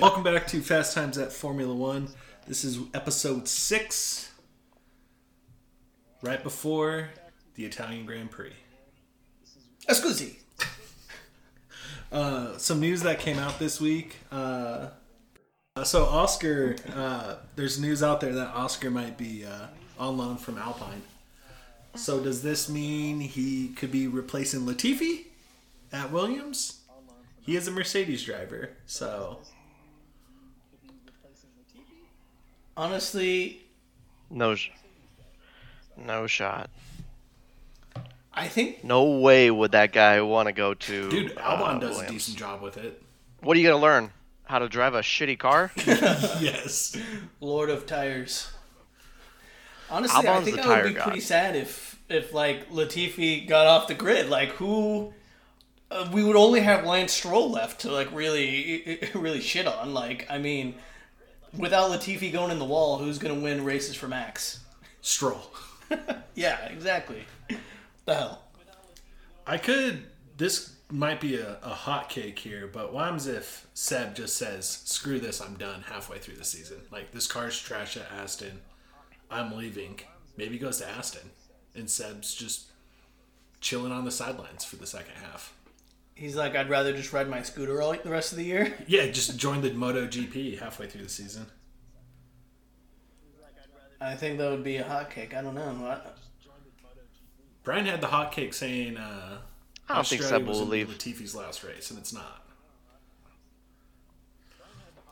Welcome back to Fast Times at Formula One. This is episode six, right before the Italian Grand Prix. Scusi. Uh, some news that came out this week. Uh, so Oscar, uh, there's news out there that Oscar might be uh, on loan from Alpine. So does this mean he could be replacing Latifi at Williams? He is a Mercedes driver, so Honestly, No, sh- no shot. I think No way would that guy want to go to. dude, uh, Albon does a decent job with it. What are you gonna learn? How to drive a shitty car? yes. Lord of Tires. Honestly, I think the I would be god. pretty sad if if like Latifi got off the grid. Like who? Uh, we would only have Lance Stroll left to like really really shit on. Like I mean, without Latifi going in the wall, who's gonna win races for Max? Stroll. Yeah, exactly. The hell. I could. This might be a, a hot cake here, but what if Seb just says, "Screw this, I'm done." Halfway through the season, like this car's trash at Aston, I'm leaving. Maybe he goes to Aston, and Seb's just chilling on the sidelines for the second half. He's like, I'd rather just ride my scooter all the rest of the year. Yeah, just join the Moto GP halfway through the season. I think that would be a hot cake. I don't know. What? Brian had the hot cake saying, uh, I don't think Australia Seb was will be leave. Latifi's last race, and it's not.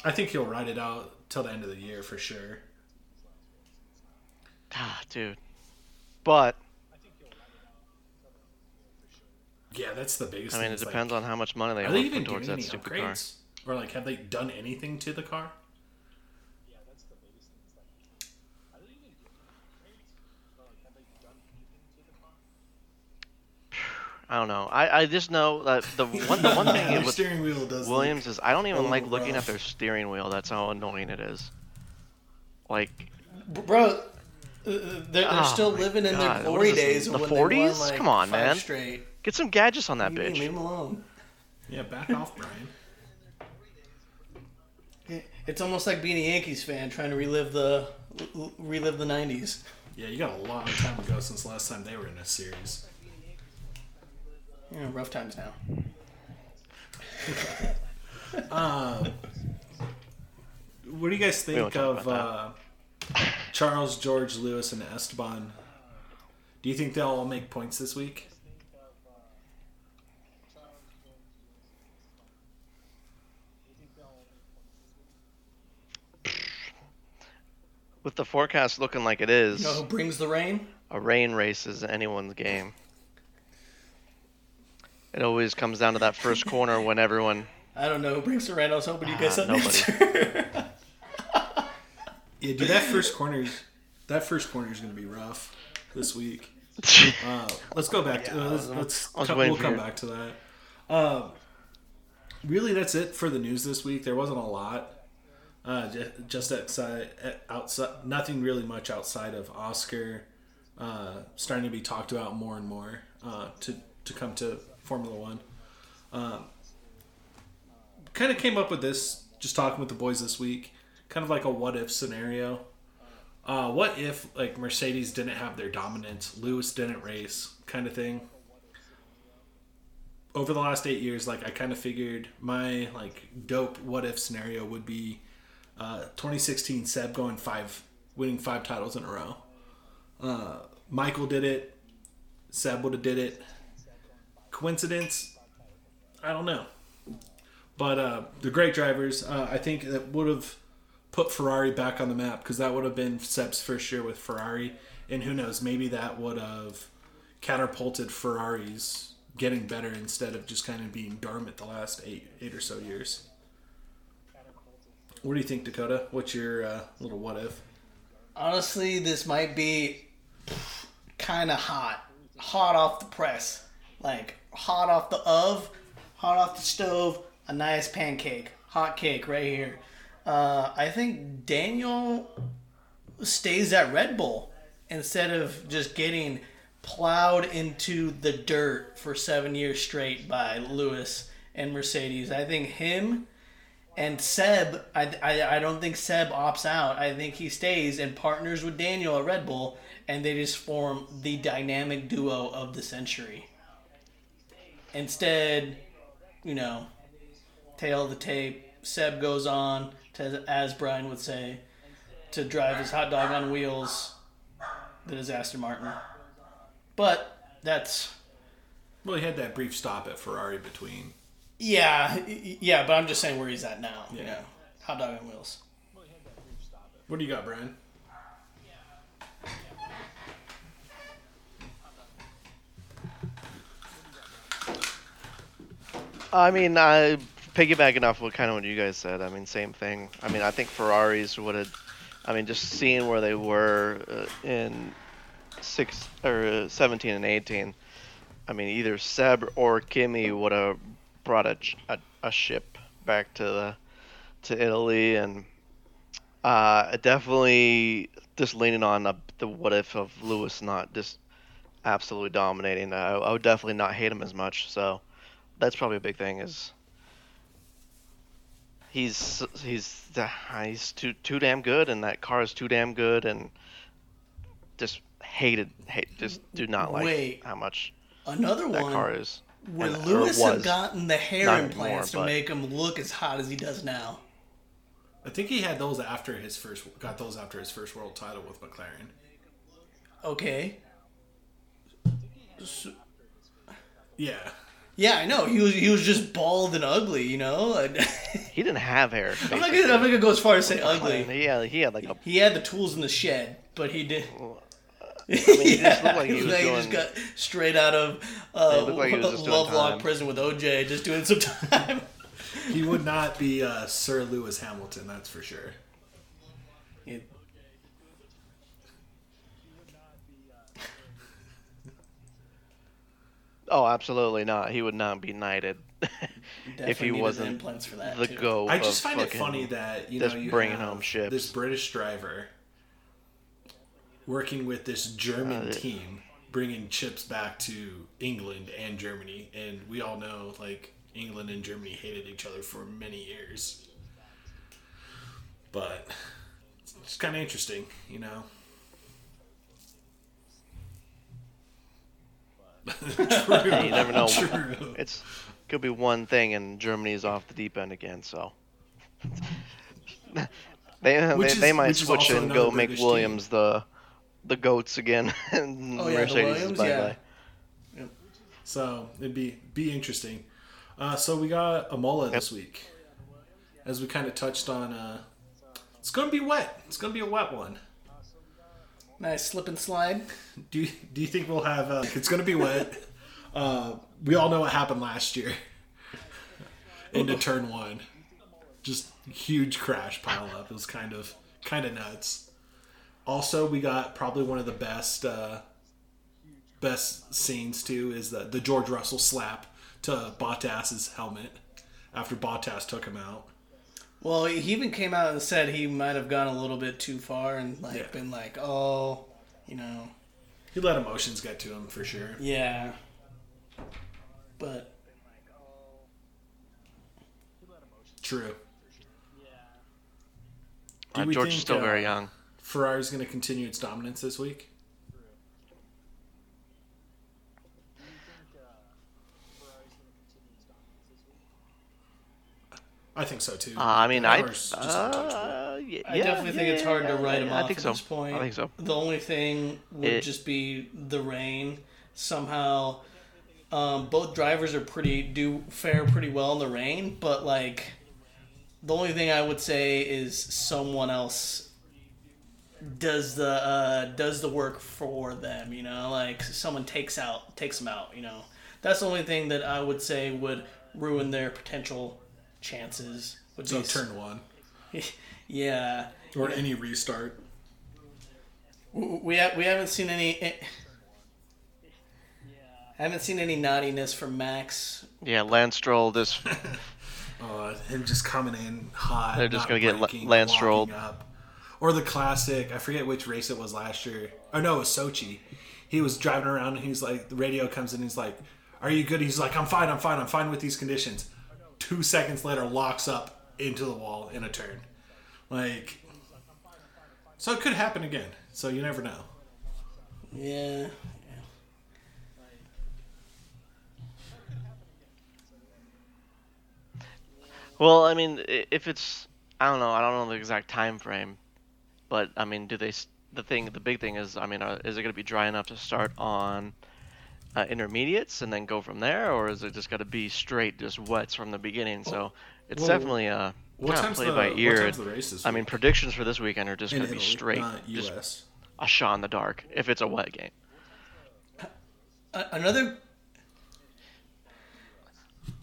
I think he'll ride it out till the end of the year for sure. Ah, dude. But Yeah, that's the biggest. I mean, thing, it is, like, depends on how much money they Are want they to even put towards doing that any stupid car. upgrades, or like have they done anything to the car? I don't know. I, I just know that the one the one thing Their with steering wheel does. Williams is I don't even like looking at their steering wheel. That's how annoying it is. Like Bro, they're, they're Oh still my living in their glory days. the of when they won, 40s? like, Come on, man. Straight. get some gadgets on that Leave, bitch. leave them alone. Yeah, back off, Brian. It's almost like being a Yankees fan trying to relive the relive the '90s. Yeah, you got a long time ago since the last time they were in a series. You know, rough times now. What do you guys think of uh, about Charles, George, Lewis, and Esteban? Do you think they'll all make points this week? With the forecast looking like it is, You know who brings the rain? a rain race is anyone's game. It always comes down to that first corner when everyone. I don't know who brings the rain. I was hoping you guys Ah, had an nobody. answer. Yeah, dude, that first corner, that first corner is going to be rough this week. Uh, let's go back to uh, let's, let's I come, we'll for come back to that. Uh, really, that's it for the news this week. There wasn't a lot. Uh, just outside, outside, nothing really much outside of Oscar uh, starting to be talked about more and more uh, to to come to Formula One. Um, kind of came up with this just talking with the boys this week, kind of like a what if scenario. Uh, what if like Mercedes didn't have their dominance, Lewis didn't race, kind of thing. Over the last eight years, like I kind of figured my like dope what if scenario would be uh, 2016 Seb going five, winning five titles in a row. Uh, Michael did it. Seb would have did it. Coincidence? I don't know. But uh, the great drivers, uh, I think that would have put Ferrari back on the map because that would have been Seb's first year with Ferrari, and who knows, maybe that would have catapulted Ferraris getting better instead of just kind of being dormant the last eight eight or so years. What do you think, Dakota? What's your uh, little what if? Honestly, this might be kind of hot, hot off the press, like hot off the of, hot off the stove. A nice pancake, hot cake right here. Uh, I think Daniel stays at Red Bull instead of just getting plowed into the dirt for seven years straight by Lewis and Mercedes. I think him And Seb, I, I, I don't think Seb opts out. I think he stays and partners with Daniel at Red Bull, and they just form the dynamic duo of the century. Instead, you know, tail the tape, Seb goes on to, as Brian would say, to drive his hot dog on wheels, the disaster Martin. But that's Well, he had that brief stop at Ferrari between. yeah, yeah. But I'm just saying where he's at now. You Yeah. know, hot dog on wheels. What do you got, Brian? I mean, I piggybacking off what kind of what you guys said. I mean, same thing. I mean, I think Ferraris would have. I mean, just seeing where they were uh, in six or uh, seventeen and eighteen. I mean, either Seb or Kimi would have brought a, a a ship back to the to Italy, and uh, definitely just leaning on the, the what if of Lewis not just absolutely dominating. I, I would definitely not hate him as much. So that's probably a big thing. Is he's he's he's too too damn good, and that car is too damn good, and just hated hate just do not like Wait. how much Another that one. car is. Would and- or Lewis have gotten the hair implants anymore, to but- make him look as hot as he does now? I think he had those after his first. Got those after his first world title with McLaren. Okay. Yeah. Yeah, I know. He was he was just bald and ugly, you know. I'm He didn't have hair. I'm not gonna I'm not gonna go as far as say ugly. He had he had like a He had the tools in the shed, but he did. I mean, he just looked like he was like doing. just got straight out of uh, looked like was Lovelock time. prison with OJ, just doing some time. He would not be uh, Sir Lewis Hamilton, that's for sure. Yeah. Oh, absolutely not. He would not be knighted if he wasn't implants for that. the too. go. I just find it funny that you know you bringing home ships. this British driver working with this German Uh, team, bringing chips back to England and Germany, and we all know like England and Germany hated each other for many years. But it's kind of interesting, you know. You never know. True. It's could be one thing, and Germany's off the deep end again. So they they, is- they might switch and go make British Williams the the goats again, and Oh, yeah, Mercedes is Williams, bye yeah. bye. So it'd be be interesting. Uh, so we got Imola this week, as we kind of touched on. Uh, it's gonna be wet. It's gonna be a wet one. Nice slip and slide. Do you, do you think we'll have? Uh, it's gonna be wet. Uh, we all know what happened last year into turn one. Just huge crash pile up. It was kind of kind of nuts. Also, we got probably one of the best uh, best scenes too is the the George Russell slap to Bottas's helmet after Bottas took him out. Well, he even came out and said he might have gone a little bit too far and like Yeah. been like, oh, you know, He let emotions get to him for sure. yeah. But True. Do Uh, we George is think, still uh, very young. Ferrari's going to continue its dominance this week. I think so too. Uh, I mean, I, Power's just uh, yeah, I definitely think it's hard to yeah, write him yeah, off I think at so. this point. I think so. The only thing would It- just be the rain. Somehow, um, both drivers are pretty do fare pretty well in the rain, but like, the only thing I would say is someone else does the uh, does the work for them. You know, like someone takes out takes them out. You know, that's the only thing that I would say would ruin their potential chances. Would So be turn one yeah. or any restart. We ha- we haven't seen any. eh, haven't seen any naughtiness from Max. Yeah, Lance Stroll. This Uh, him just coming in hot. They're just gonna get La- breaking, Lance Stroll. up. Or the classic. I forget which race it was last year. Oh no, it was Sochi. He was driving around and he's like, the radio comes in. He's like, "Are you good?" He's like, "I'm fine. I'm fine. I'm fine with these conditions." Two seconds later, locks up into the wall in a turn. Like, so it could happen again. So you never know. Yeah. Well, I mean, if it's I don't know, I don't know the exact time frame, but I mean, do they? The thing, the big thing is, I mean, uh, is it going to be dry enough to start on uh, intermediates and then go from there, or is it just going to be straight, just wets from the beginning? So it's well, definitely uh, What kind of play the, by ear. time's the race I mean, predictions for this weekend are just going to be straight, just a shot in the dark if it's a wet game. Another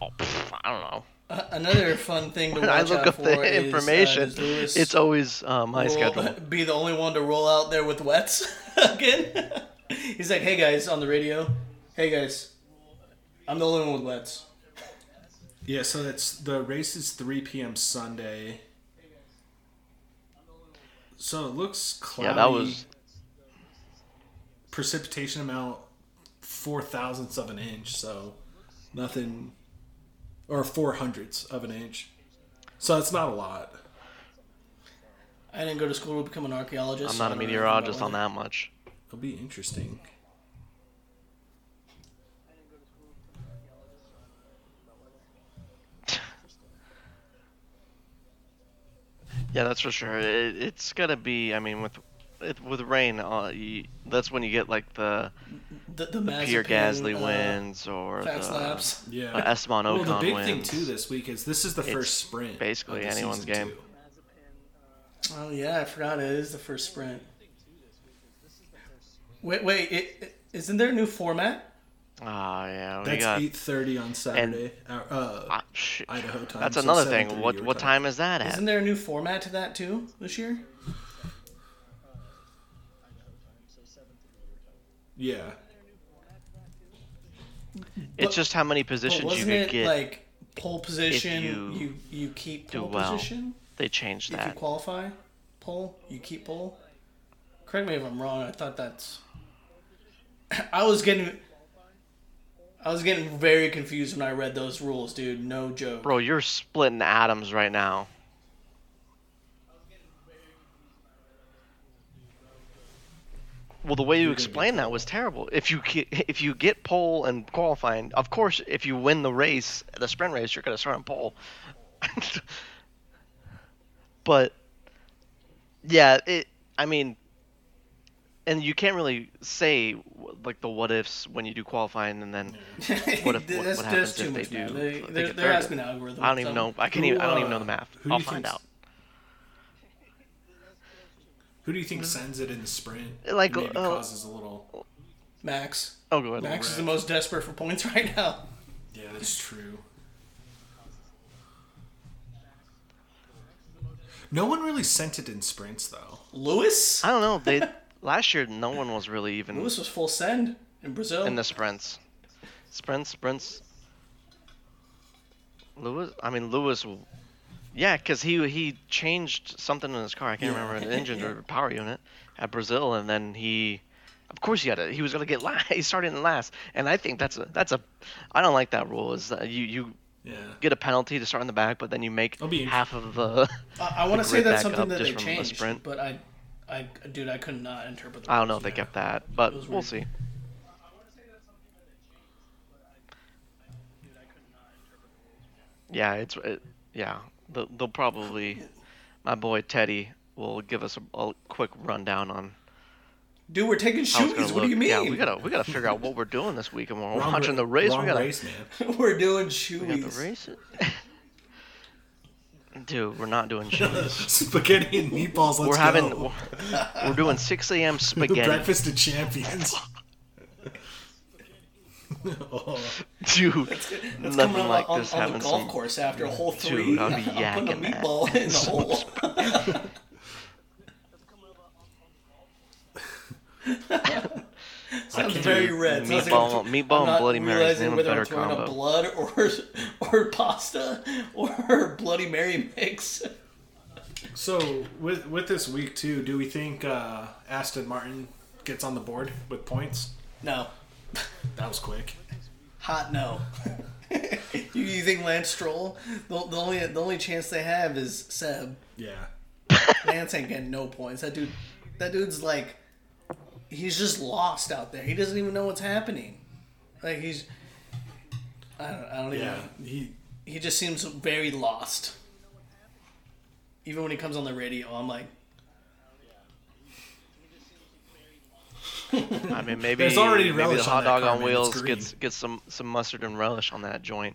Oh, pff, I don't know. uh, another fun thing to When watch I look out up for the is, uh, information, Lewis it's always uh, my roll- schedule. Be the only one to roll out there with wets again. He's like, "Hey guys," on the radio. "Hey guys, I'm the only one with wets." Yeah, so that's the race is 3 p.m. Sunday. So it looks cloudy. Yeah, that was precipitation amount four thousandths of an inch. So nothing, or four hundredths of an inch. So it's not a lot. I didn't go to school to become an archaeologist. I'm not I a don't meteorologist on that much. It'll be interesting. Yeah, that's for sure. It, it's gonna be. I mean, with it, with rain, uh, you, that's when you get like the, weather. The, the, the Pierre Gasly uh, wins or the Fast laps. Yeah. uh, Esteban well, Ocon the big wins. thing too this week is this is the It's first sprint. basically of the anyone's game. too. Oh yeah, I forgot it is the first sprint. Wait, wait, it, it, isn't there a new format? Ah, yeah, we That's got. eight thirty on Saturday. uh, uh, ah, shit. Idaho time. That's so another thing. What what time is that at? Isn't there a new format to that too this year? Yeah. It's But- just how many positions you wasn't could it get. like pole position? you You you, keep pole well. position. they changed that. If you that. qualify, pole you keep pole. Correct me if I'm wrong. I thought that's. I was getting. I was getting very confused when I read those rules, dude. No joke. Bro, you're splitting atoms right now. Well, the way you You're gonna get explained that was terrible. If you get, if you get pole and qualifying, of course, if you win the race, the sprint race, you're gonna start on pole. but yeah, it. I mean, and you can't really say like the what ifs when you do qualifying, and then what if what, what happens if they do? man. They, if they there get there has been an algorithm. I don't even so- know. I can't Who, even. I don't even know uh, the math. I'll find out. Who do you think sends it in the sprint? Like, maybe uh, causes a little. Max. Oh, go ahead. Max is the most desperate for points right now. Yeah, that's true. No one really sent it in sprints though. Lewis. I don't know. They last year no one was really even Lewis was full send in Brazil. in the sprints. Sprints, sprints. Lewis, I mean Lewis, yeah, because he he changed something in his car. I can't Yeah. remember an engine or power unit at Brazil, and then he, of course he had it. He was gonna get last. He started in last, and I think that's a that's a, I don't like that rule. Is that you you Yeah. get a penalty to start in the back, but then you make half of the. I, I want to say that's something that they changed, sprint. but I, I, dude, I could not interpret. The I don't know if they man. kept that, but we'll weird. see. Yeah, it's it, yeah. They'll, they'll probably. My boy Teddy will give us a, a quick rundown on Dude, we're taking how it's shoes. What do you mean? Yeah, we gotta we gotta figure out what we're doing this week, and we're Wrong watching ra- the race. Wrong we gotta race, man. we're doing we got shoes. the race. Dude, we're not doing shoes. Spaghetti and meatballs. Let's we're having go. we're, we're doing 6 a.m. spaghetti. breakfast of champions. oh, Dude, That's nothing coming like on, this on having the golf some course after hole Dude, three. I'd be I'm putting a yakking that. meatball in the hole. Sounds can't very do red. Sounds meatball- like I'm- meatball I'm and not Bloody Mary's realizing name a whether I'm better throwing a combo. blood or or pasta or Bloody Mary mix. So with with this week too, do we think uh, Aston Martin gets on the board with points? No, That was quick. Hot no. you, you think Lance Stroll? The, the only the only chance they have is Seb. Yeah. Lance ain't getting no points. That dude, that dude's like, he's just lost out there. He doesn't even know what's happening. Like he's, I don't, I don't even. Yeah. know. He He just seems very lost. Even when he comes on the radio, I'm like, I mean, maybe There's already maybe the hot that dog car, on wheels gets gets some some mustard and relish on that joint,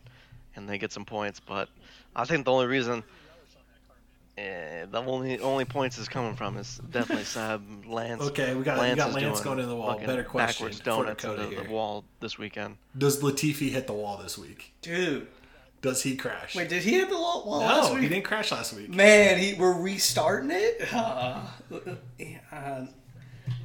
and they get some points. But I think the only reason, eh, the only only points is coming from is definitely Seb Lance. Okay, we got- we got Lance going to the wall. fucking Better question Backwards for donuts Dakota into the here. wall this weekend. does Latifi hit the wall this week? dude, Does he crash? wait, did he hit the wall, wall last no, week? he didn't crash last week. Man, he we're restarting it. Uh, uh,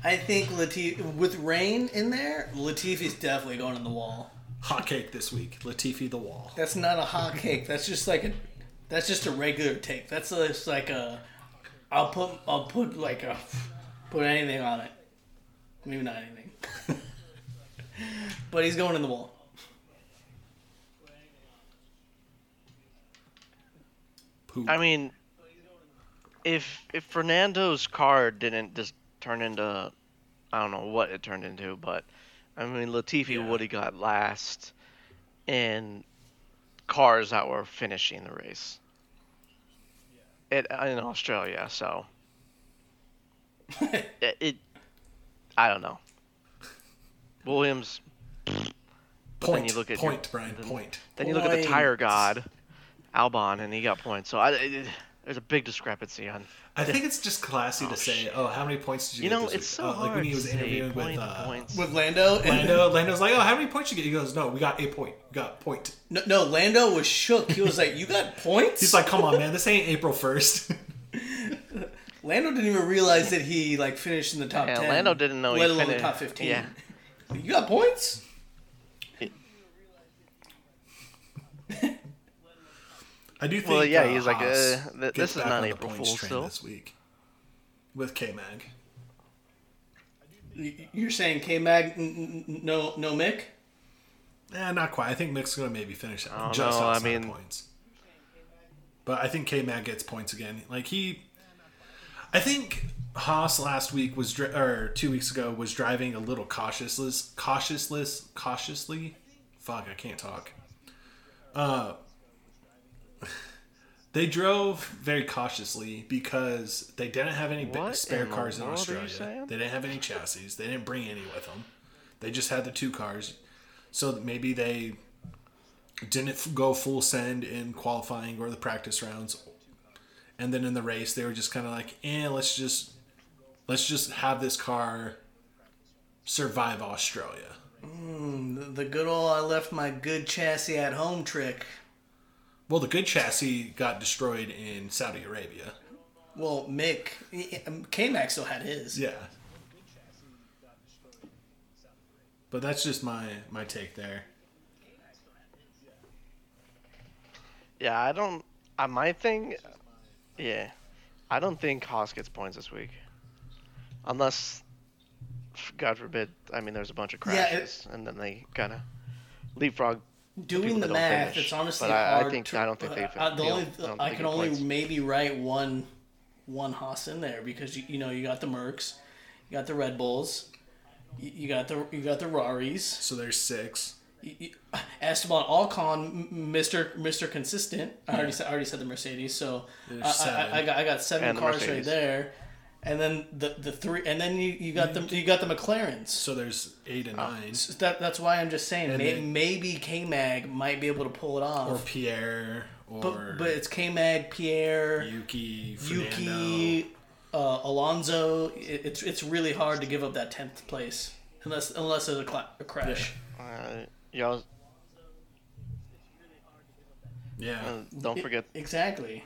I think Latif with rain in there, Latifi's definitely going in the wall. Hot cake this week. Latifi the wall. That's not a hot cake. That's just like a. That's just a regular take. That's just like a. I'll put I'll put like a put anything on it. Maybe not anything. but he's going in the wall. Poop. I mean, if if Fernando's car didn't just turn into, I don't know what it turned into, but I mean Latifi Yeah. would have got last in cars that were finishing the race. It uh, in Australia, so it, it I don't know. Williams. Point. then you look at your- point, Brian. then- point. Then you look at the tire god, Albon, and he got points. So I, it, there's a big discrepancy on. I think it's just classy Oh, to say, shit. "Oh, how many points did you, get? You get know, this it's week?" so oh, hard like when he to was say interviewing point, with uh, points. With Lando, and Lando. Lando's like, "Oh, how many points you get?" He goes, "No, we got a point. We got point." no, no, Lando was shook. He was like, "You got points." He's like, "Come on, man, this ain't April 1st. Lando didn't even realize that he like finished in the top Yeah, ten. Lando didn't know he alone finished- top fifteen. yeah. You got points. I do think. Well, yeah, uh, he's like, uh, th- this is not on the April Fool's still. this week with K Mag. You're saying K Mag, no, no Mick. Eh, not quite. I think Mick's gonna maybe finish I don't just know, I outside of mean- points. But I think K Mag gets points again. Like he, I think Haas last week was dri- or two weeks ago was driving a little cautiously, cautiously, cautiously. Fuck, I can't talk. Uh, they drove very cautiously because they didn't have any What spare in cars in world are you Australia. They didn't have any chassis. They didn't bring any with them. They just had the two cars. So maybe they didn't go full send in qualifying or the practice rounds. And then in the race, they were just kind of like, "Eh, let's just let's just have this car survive Australia." The, the good old I left my good chassis at home trick. Well, the good chassis got destroyed in Saudi Arabia. Well, Mick, K Mag still had his. Yeah. But that's just my my take there. Yeah, I don't. Uh, my thing, yeah, I don't think Haas gets points this week, unless, God forbid, I mean, there's a bunch of Yeah, it- crashes, and then they kind of leapfrog. Doing the math, finish. it's honestly But I- I think- to, I don't think they uh, the feel- only I don't I can only points. maybe write one one Haas in there because you, you know you got the Mercs, you got the Red Bulls, you, you got the you got the Raris. So there's six. You- you- Esteban Ocon, Mr. Mr. Consistent. I already said I already said the Mercedes, so I. I, I got I got seven And cars right there, and then the the three, and then you, you got the you got the McLarens. So there's eight and nine. So that, that's why I'm just saying may, then- maybe K Mag might be able to pull it off. Or Pierre or but but it's K Mag, Pierre, Yuki, Fernando. Yuki, uh, Alonso. It, it's it's really hard to give up that tenth place unless unless there's a, cla- a crash. Uh, y'all, Yeah. uh, don't forget, exactly.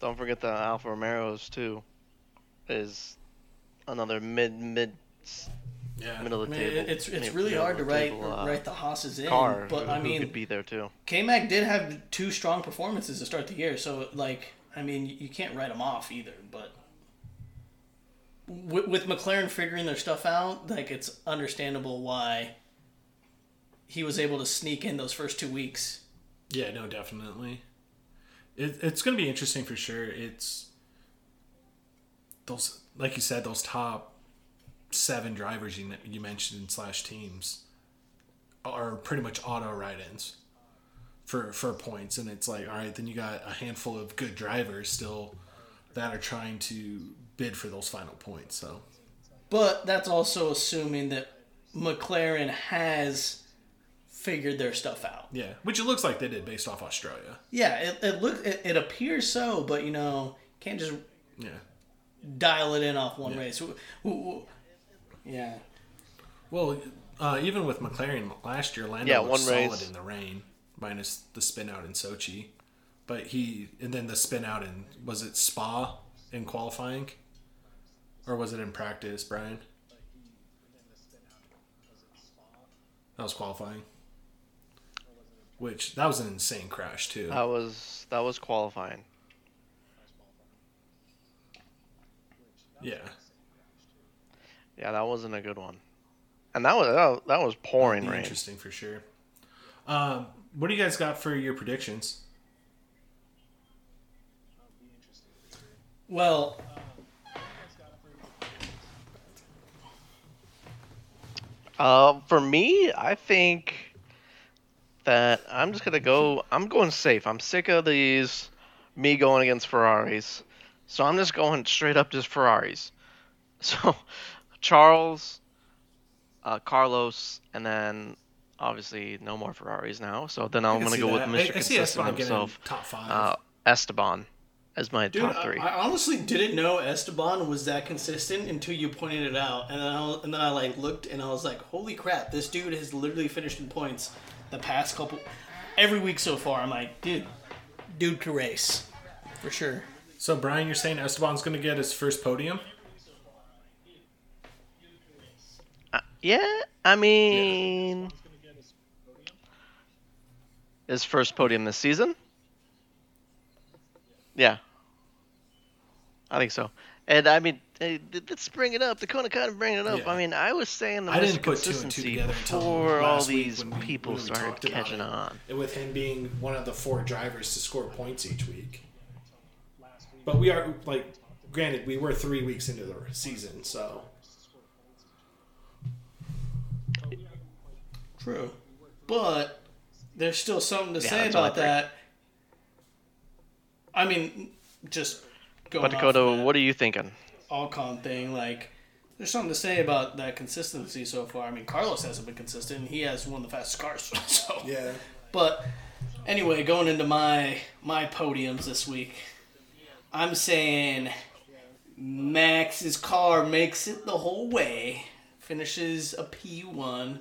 don't forget the Alfa Romeos too, is another mid mid Yeah. middle of the mean, table. it's it's mid- really hard to write table, uh, write the Haas's in, car. but who, I who mean, could be there too. K Mag did have two strong performances to start the year, so like I mean you can't write them off either. But with, with McLaren figuring their stuff out, like it's understandable why he was able to sneak in those first two weeks. Yeah, no, definitely. It, it's going to be interesting for sure. It's those, like you said, those top seven drivers you you mentioned slash teams are pretty much auto ride-ins for for points, and it's like, all right, then you got a handful of good drivers still that are trying to bid for those final points. So, But that's also assuming that McLaren has figured their stuff out. yeah, which it looks like they did based off Australia. Yeah, it, it look it, it appears so, but you know, can't just Yeah. Dial it in off one Yeah. race. Yeah. Well, uh, even with McLaren last year, Lando Yeah, looked one solid race. in the rain, minus the spin out in Sochi. But he and then the spin out in was it Spa in qualifying, or was it in practice, Brian? That was qualifying. Which that was an insane crash too. That was that was qualifying. Yeah, Yeah, that wasn't a good one. And that was that was, that was pouring rain. interesting for sure. Um, what do you guys got for your predictions? Well, Uh, for me, I think that I'm just gonna go. I'm going safe. I'm sick of these me going against Ferraris, so I'm just going straight up just Ferraris. So Charles, uh, Carlos, and then obviously no more Ferraris now. So then I'm gonna go that. with Mr. I see Consistent himself, top five. uh, Esteban, as my dude, top three. I, I honestly didn't know Esteban was that consistent until you pointed it out, and then I, and then I like looked and I was like, holy crap, this dude has literally finished in points the past couple every week so far. I'm like, dude, dude can race for sure. So Brian, you're saying Esteban's going to get his first podium? Uh, yeah, I mean, his first podium this season. Yeah, I think so. And I mean, let's bring it up. Dakota kind of bring it up. Yeah. I mean, I was saying the I Mr. didn't put two and two consistency together before all these people we started talked about catching it. on. And with him being one of the four drivers to score points each week. But we are like, granted, we were three weeks into the season, so True. But there's still something to Yeah, say that's all I about that. I mean, just going But Dakota, of that what are you thinking? Ocon thing, like, there's something to say about that consistency so far. I mean, Carlos hasn't been consistent. He has one of the fastest cars, so. yeah. But anyway, going into my my podiums this week, I'm saying Max's car makes it the whole way, finishes a P1,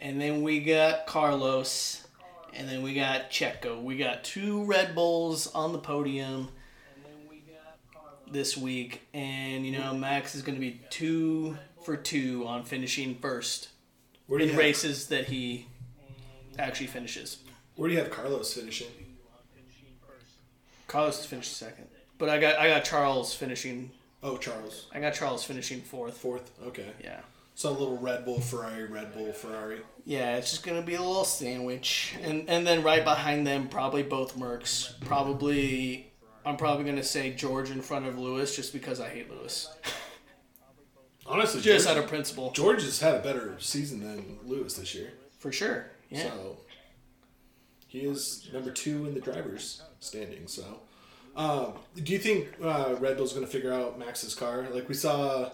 and then we got Carlos, and then we got Checo. We got two Red Bulls on the podium this week, and you know Max is going to be two for two on finishing first in have, races that he actually finishes. Where do you have Carlos finishing? Carlos finished second, but I got I got Charles finishing. Oh, Charles, I got Charles finishing fourth. fourth. Okay. Yeah, So a little Red Bull, Ferrari, Red Bull, Ferrari. yeah. It's just gonna be a little sandwich, and and then right behind them probably both Mercs. Probably I'm probably gonna say George in front of Lewis just because I hate Lewis. Honestly, Just George, out of principle, George has had a better season than Lewis this year. for sure. Yeah. So he is number two in the drivers standing. So, um, do you think uh, Red Bull's going to figure out Max's car? Like we saw,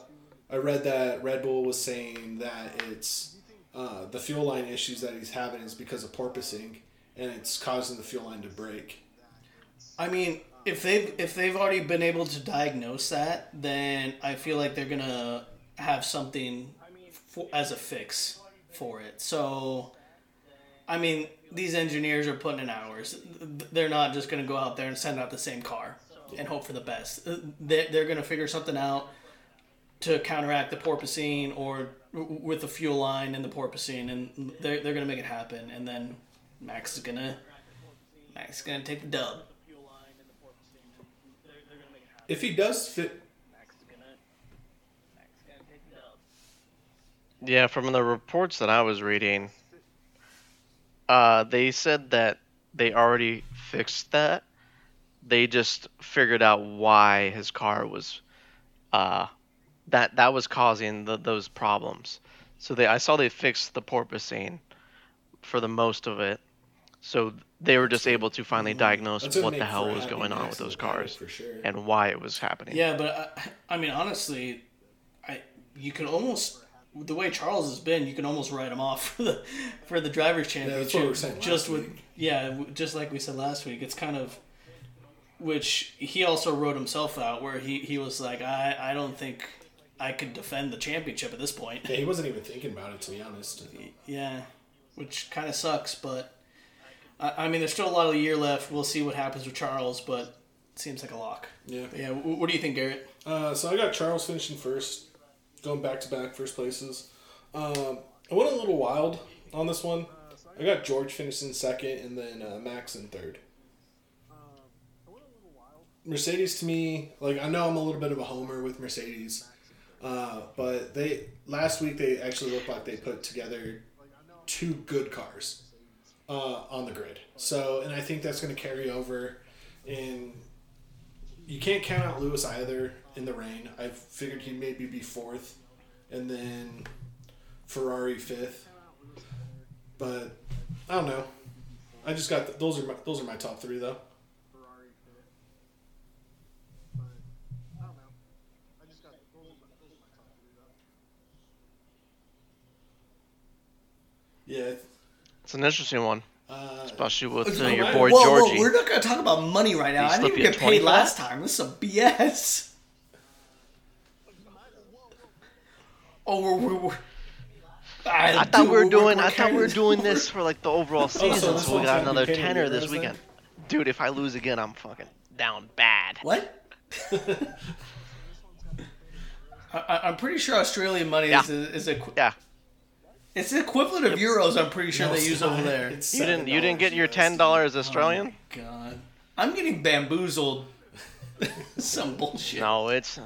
I read that Red Bull was saying that it's uh, the fuel line issues that he's having is because of porpoising, and it's causing the fuel line to break. I mean, if they've if they've already been able to diagnose that, then I feel like they're gonna have something for, as a fix for it. So, I mean, these engineers are putting in hours. They're not just gonna go out there and send out the same car and hope for the best. They're, they're gonna figure something out to counteract the porpoising or with the fuel line and the porpoising, and they're, they're gonna make it happen. And then Max is gonna Max is gonna take the dub. If he does fit, Yeah, from the reports that I was reading, Uh, they said that they already fixed that. They just figured out why his car was, uh, that that was causing the, those problems. So they, I saw they fixed the porpoising for the most of it. So they were just able to finally diagnose That's gonna what the hell was going on with those cars for sure. and why it was happening. Yeah, but I, I mean, honestly, I you could almost the way Charles has been, you can almost write him off for the for the drivers' championship. that's what we were saying just with week. yeah, just like we said last week. It's kind of which he also wrote himself out, where he he was like, I I don't think I could defend the championship at this point. Yeah, he wasn't even thinking about it to be honest. Yeah, which kind of sucks, but I, I mean, there's still a lot of the year left. We'll see what happens with Charles, but it seems like a lock. Yeah. But yeah, what do you think, Garrett? Uh, so I got Charles finishing first, going back to back first places. Um, I went a little wild on this one. I got George finishing second, and then uh, Max in third. Mercedes to me, like I know I'm a little bit of a homer with Mercedes, uh, but they last week they actually looked like they put together two good cars uh, on the grid. So, and I think that's going to carry over And you can't count out Lewis either in the rain. I figured he'd maybe be fourth, and then Ferrari fifth. But I don't know. I just got those are my, those are my top three though. Yeah. It's an interesting one, Uh, especially with It's uh, your boy whoa, Georgie. Whoa, we're not gonna talk about money right now. I didn't get paid last time. This is some BS. Oh, we're, we're, we're I thought we were doing. I thought we were doing this for like the overall season, Oh, so so we got another tenner this Ramirez then? weekend. Dude, if I lose again, I'm fucking down bad. What? I, I- I'm pretty sure Australian money Yeah. is is equi- Yeah, it's the equivalent of euros. I'm pretty sure no, they use not. over there. It's you didn't. You didn't get your ten dollars Australian. God, I'm getting bamboozled. Some bullshit. No, it's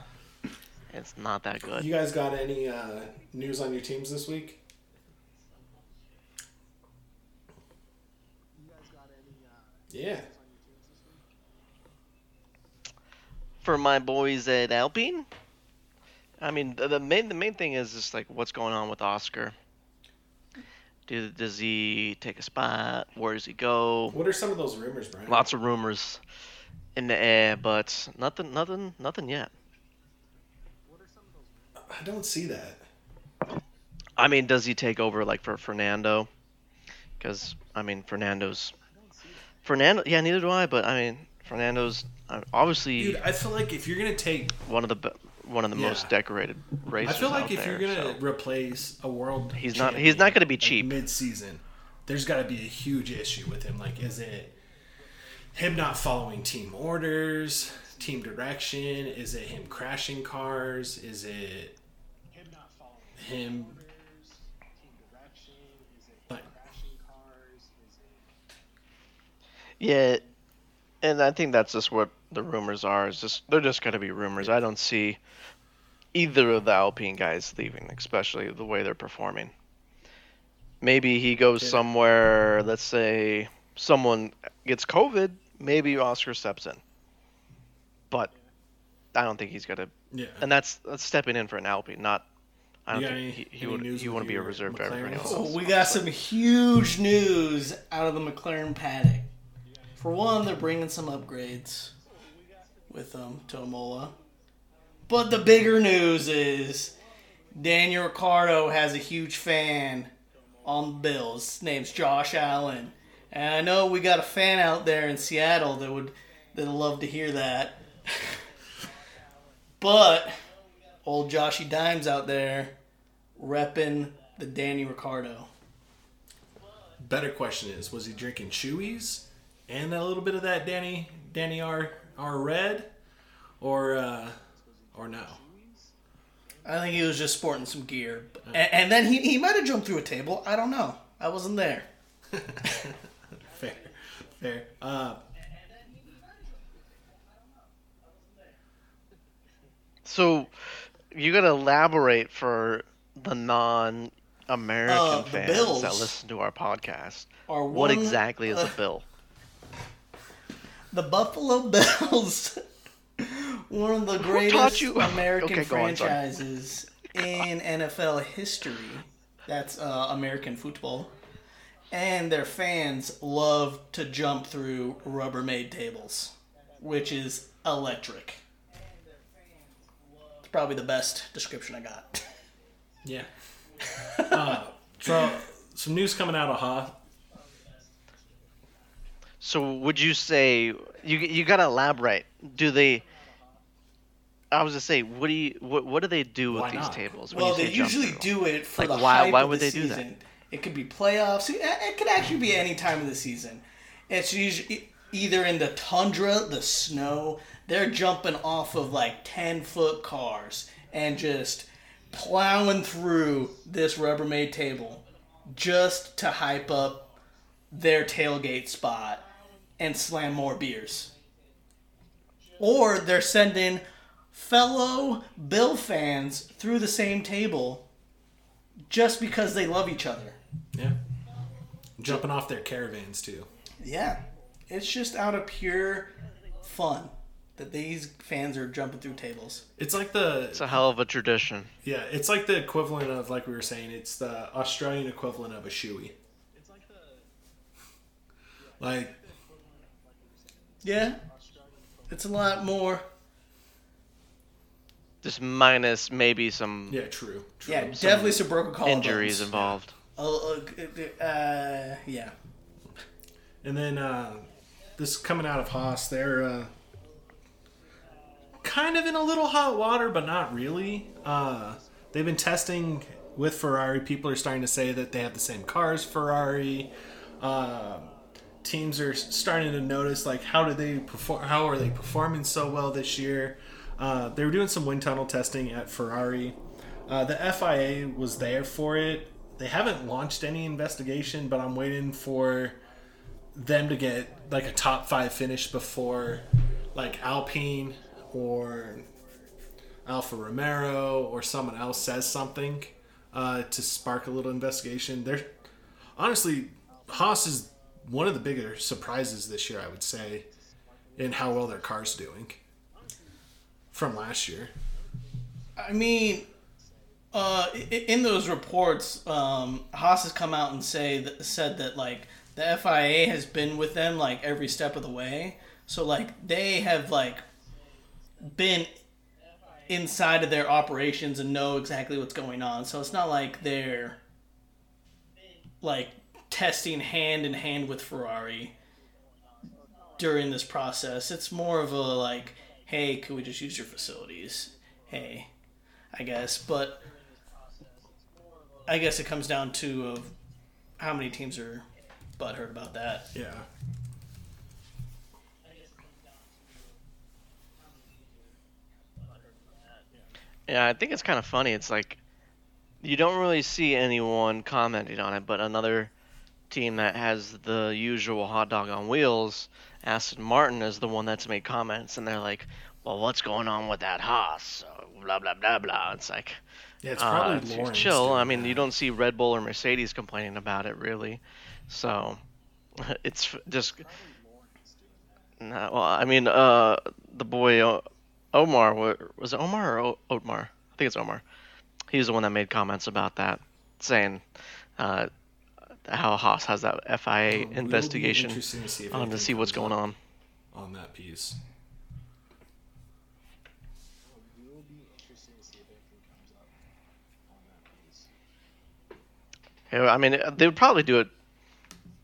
it's not that good. You guys got any uh, news on your teams this week? Yeah. For my boys at Alpine, I mean the, the main the main thing is just like what's going on with Oscar. Do, does he take a spot? Where does he go? What are some of those rumors, Brian? Lots of rumors in the air, but nothing, nothing, nothing yet. I don't see that. I mean, does he take over like for Fernando? Because I mean, Fernando's Fernando. Yeah, neither do I. But I mean, Fernando's uh, obviously Dude, I feel like if you're gonna take, one of the one of the Yeah. most decorated racers. I feel like if there, you're gonna so. replace a world, He's not- he's not gonna be cheap. mid season. There's got to be a huge issue with him. Like, is it him not following team orders, team direction? Is it him crashing cars? Is it him? Like, Yeah, and I think that's just what the rumors are. Is just they're just gonna be rumors. I don't see either of the Alpine guys leaving, especially the way they're performing. Maybe he goes Yeah. somewhere. Let's say someone gets COVID. Maybe Oscar steps in, but I don't think he's gonna. yeah. And that's that's stepping in for an Alpine, not. I don't You think any- he, he would he with want to be a reserve driver for McLaren? anyone So else. we got some huge news out of the McLaren paddock. For one, they're bringing some upgrades with um, Tomola. But the bigger news is Daniel Ricciardo has a huge fan on the Bills. His name's Josh Allen. And I know we got a fan out there in Seattle that would that'd love to hear that. but old Joshy Dimes out there repping the Danny Ricciardo. Better question is, was he drinking Chewies and a little bit of that Danny Danny R R Red, or uh, or no? I think he was just sporting some gear. And, and then he, he might have jumped through a table. I don't know. I wasn't there. Fair, fair. Uh, So, you gotta elaborate for the non American Uh, fans that listen to our podcast, Are what exactly is a uh, bill? The Buffalo Bills, one of the greatest? American Okay, go on, franchises in NFL history. That's uh, American football. And their fans love to jump through Rubbermaid tables, which is electric. It's probably the best description I got. Yeah. uh, so some news coming out of Ha. So would you say you you gotta elaborate? Do they? I was to say, what do you what, what do they do with Why these not? tables? Well, they usually do it for Like, the why- hype why of would the they do that? season. It could be playoffs. It it could actually be any time of the season. It's usually either in the tundra, the snow. They're jumping off of like ten foot cars and just plowing through this Rubbermaid table just to hype up their tailgate spot and slam more beers. Or they're sending fellow Bill fans through the same table just because they love each other. Yeah. Jumping off their caravans too. Yeah. It's just out of pure fun that these fans are jumping through tables. It's like the It's a hell of a tradition. yeah. It's like the equivalent of like we were saying. It's the Australian equivalent of a shoey. It's like the Like Yeah. It's a lot more. Just minus maybe some yeah, true. true. Yeah, definitely some broken collarbones. injuries involved. Uh, uh, uh, yeah. And then uh, this coming out of Haas, they're uh, kind of in a little hot water, but not really. Uh, they've been testing with Ferrari. People are starting to say that they have the same cars Ferrari. Uh, teams are starting to notice like how do they perform? How are they performing so well this year? Uh, they were doing some wind tunnel testing at Ferrari. Uh, the FIA was there for it. They haven't launched any investigation, but I'm waiting for them to get like a top five finish before like Alpine or Alfa Romero or someone else says something uh, to spark a little investigation. They're honestly Haas is one of the bigger surprises this year, I would say, in how well their car's doing from last year. I mean, uh, in those reports, um, Haas has come out and say that, said that like the FIA has been with them like every step of the way. So like they have like been inside of their operations and know exactly what's going on. So it's not like they're like testing hand in hand with Ferrari during this process. It's more of a like, hey, could we just use your facilities? Hey, I guess, but I guess it comes down to of how many teams are butthurt about that. Yeah. Yeah, I think it's kind of funny. It's like you don't really see anyone commenting on it, but another team that has the usual hot dog on wheels, Aston Martin, is the one that's made comments, and they're like, "Well, what's going on with that Haas?" Blah blah blah blah. It's like, Yeah, it's uh, probably it's Lawrence. chill. doing I mean, you don't see Red Bull or Mercedes complaining about it really, so it's just. Nah, well, I mean, uh, the boy O- Omar was it Omar or o- Otmar? I think it's Omar. He was the one that made comments about that, saying uh, how Haas has that FIA be investigation to see, to see what's going on. on that piece. It will be interesting to see if anything comes up on that piece. Yeah, I mean, they would probably do it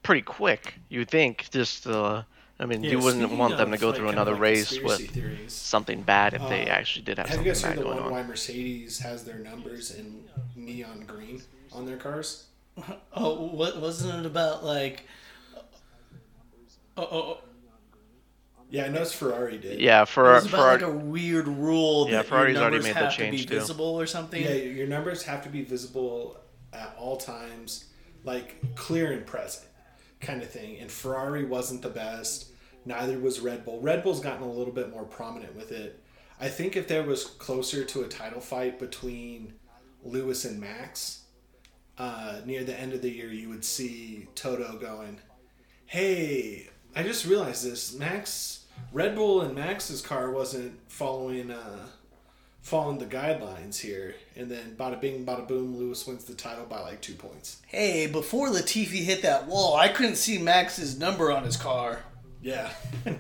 pretty quick. You would think, just uh, I mean, Yeah, you wouldn't speaking want them to go like, through another like race with theories. something bad if they Uh, actually did have, Have you something guys heard the one on. why Mercedes has their numbers in neon green on their cars? Oh, what wasn't it about like? Oh, oh, oh, Yeah, I noticed Ferrari did. Yeah, it for was about for like a weird rule Yeah, that Ferrari's your already numbers made that have to change, be too. visible or something. Yeah, your numbers have to be visible at all times, like clear and present, kind of thing. And Ferrari wasn't the best. Neither was Red Bull. Red Bull's gotten a little bit more prominent with it. I think if there was closer to a title fight between Lewis and Max, uh, near the end of the year, you would see Toto going, "Hey, I just realized this. Max, Red Bull, and Max's car wasn't following uh, following the guidelines here." And then, bada bing, bada boom, Lewis wins the title by like two points. Hey, before Latifi hit that wall, I couldn't see Max's number on his car. Yeah.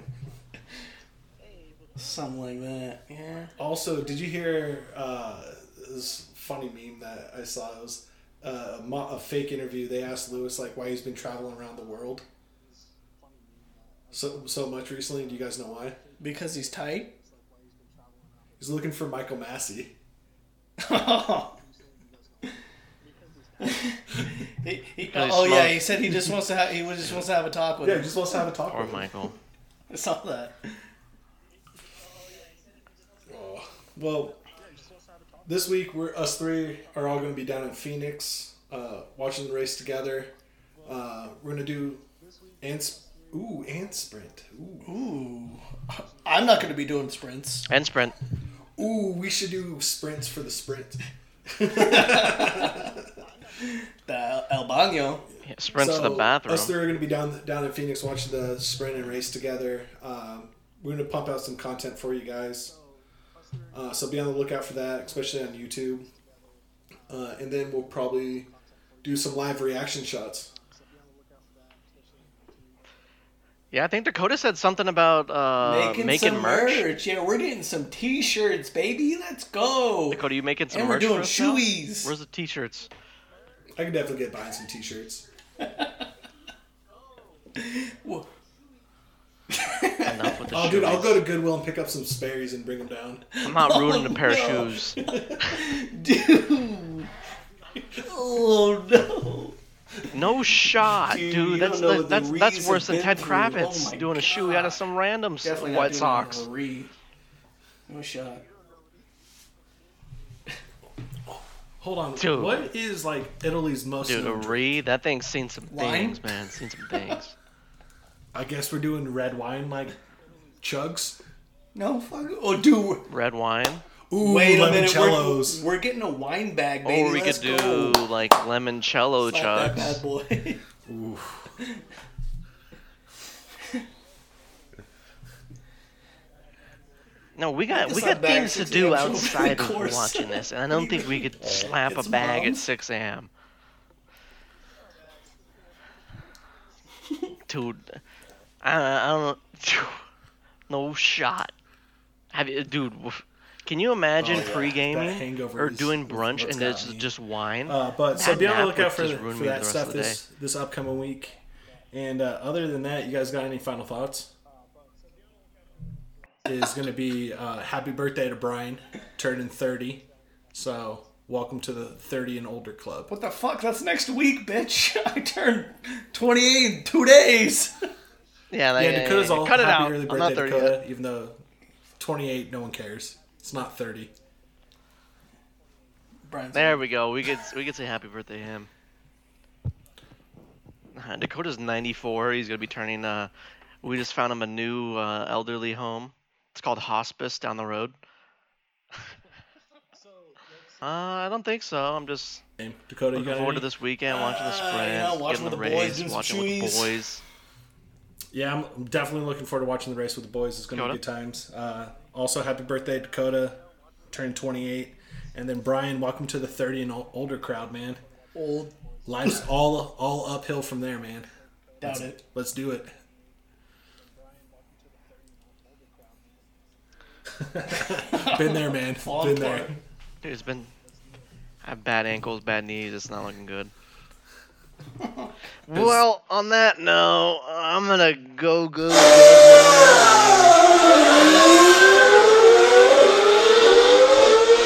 Something like that. Yeah. Also, did you hear uh, this funny meme that I saw? It was uh, a, a fake interview. They asked Lewis like why he's been traveling around the world so so much recently. Do you guys know why? Because he's tight. He's looking for Michael Masi. He- he- Really oh yeah, he said he just wants to have he just wants to have a talk with Yeah, he him. just wants to have a talk Or with him. Michael. I saw that. Oh, well, this week we're us three are all going to be down in Phoenix, uh, watching the race together. Uh, we're gonna do ants. Ooh, ant sprint. Ooh. Ooh, I'm not going to be doing sprints. And sprint. Ooh, we should do sprints for the sprint. The El Baño. Yeah, sprint to the bathroom. Us three are going to be down down in Phoenix watching the sprint and race together. Um, we're going to pump out some content for you guys. Uh, so be on the lookout for that, especially on YouTube. Uh, and then we'll probably do some live reaction shots. Yeah, I think Dakota said something about uh, making, making, merch. merch. Yeah, we're getting some T-shirts, baby. Let's go. Dakota, you making some And we're doing for us now? shoeies. Where's the t-shirts? I can definitely get behind some t-shirts. Wha- Enough with the Oh, dude, I'll go to Goodwill and pick up some Sperry's and bring them down. I'm not Oh, ruining a pair no. of shoes. Dude. Oh no. No shot, Dude, dude. that's the, the that's that's worse than Ted through. Kravitz Oh my doing a shoe out of some random s- Definitely White doing Sox. No shot. Hold on. Dude. What is like Italy's most Dude, a known re that thing's seen some Wine? things, man. Seen some things. I guess we're doing red wine like chugs. No fuck. Oh, dude. Red wine. Ooh, Wait a minute. We're, we're getting a wine bag, baby. Or we Let's could do go. like limoncello Slap that bad boy. Ooh. No, we got we got things to do outside of watching this, and I don't think we could slap a It's bag at 6 a.m. Dude, I, I don't. No shot. Have you, dude? W- Can you imagine Oh, yeah. Pre-gaming hangover or is doing brunch and got it's me. just wine? Uh, but so be on the lookout for, just ruin for that the stuff this this upcoming week. And uh, other than that, you guys got any final thoughts? Is going to be uh, happy birthday to Brian, turning thirty. So welcome to the thirty and older club. What the fuck? That's next week, bitch. I turned 28 in two days. yeah, like, Yeah, Dakota's all cut it happy out. early I'm not birthday, 30 yet. Dakota. Even though twenty-eight, no one cares. It's not thirty. Brian's There we go. We could we could say happy birthday him. Uh, Dakota's 94. He's gonna be turning. Uh, we just found him a new uh, elderly home. It's called Hospice down the road. Uh, I don't think so. I'm just Name. Dakota, you looking got forward any? to this weekend, watching the Uh, sprint, you know, watching getting the, with the boys, race, doing some watching with the boys. Yeah, I'm I'm definitely looking forward to watching the race with the boys. It's going to be good times. Also, happy birthday, Dakota, turned 28. And then Brian, welcome to the 30 and older crowd, man. old. Life's all all uphill from there, man. Doubt it. Let's do it. Been there, man. Falling Been there. apart. Dude, it's been. I have bad ankles, bad knees. It's not looking good. well, on that note, I'm gonna go go. go, go.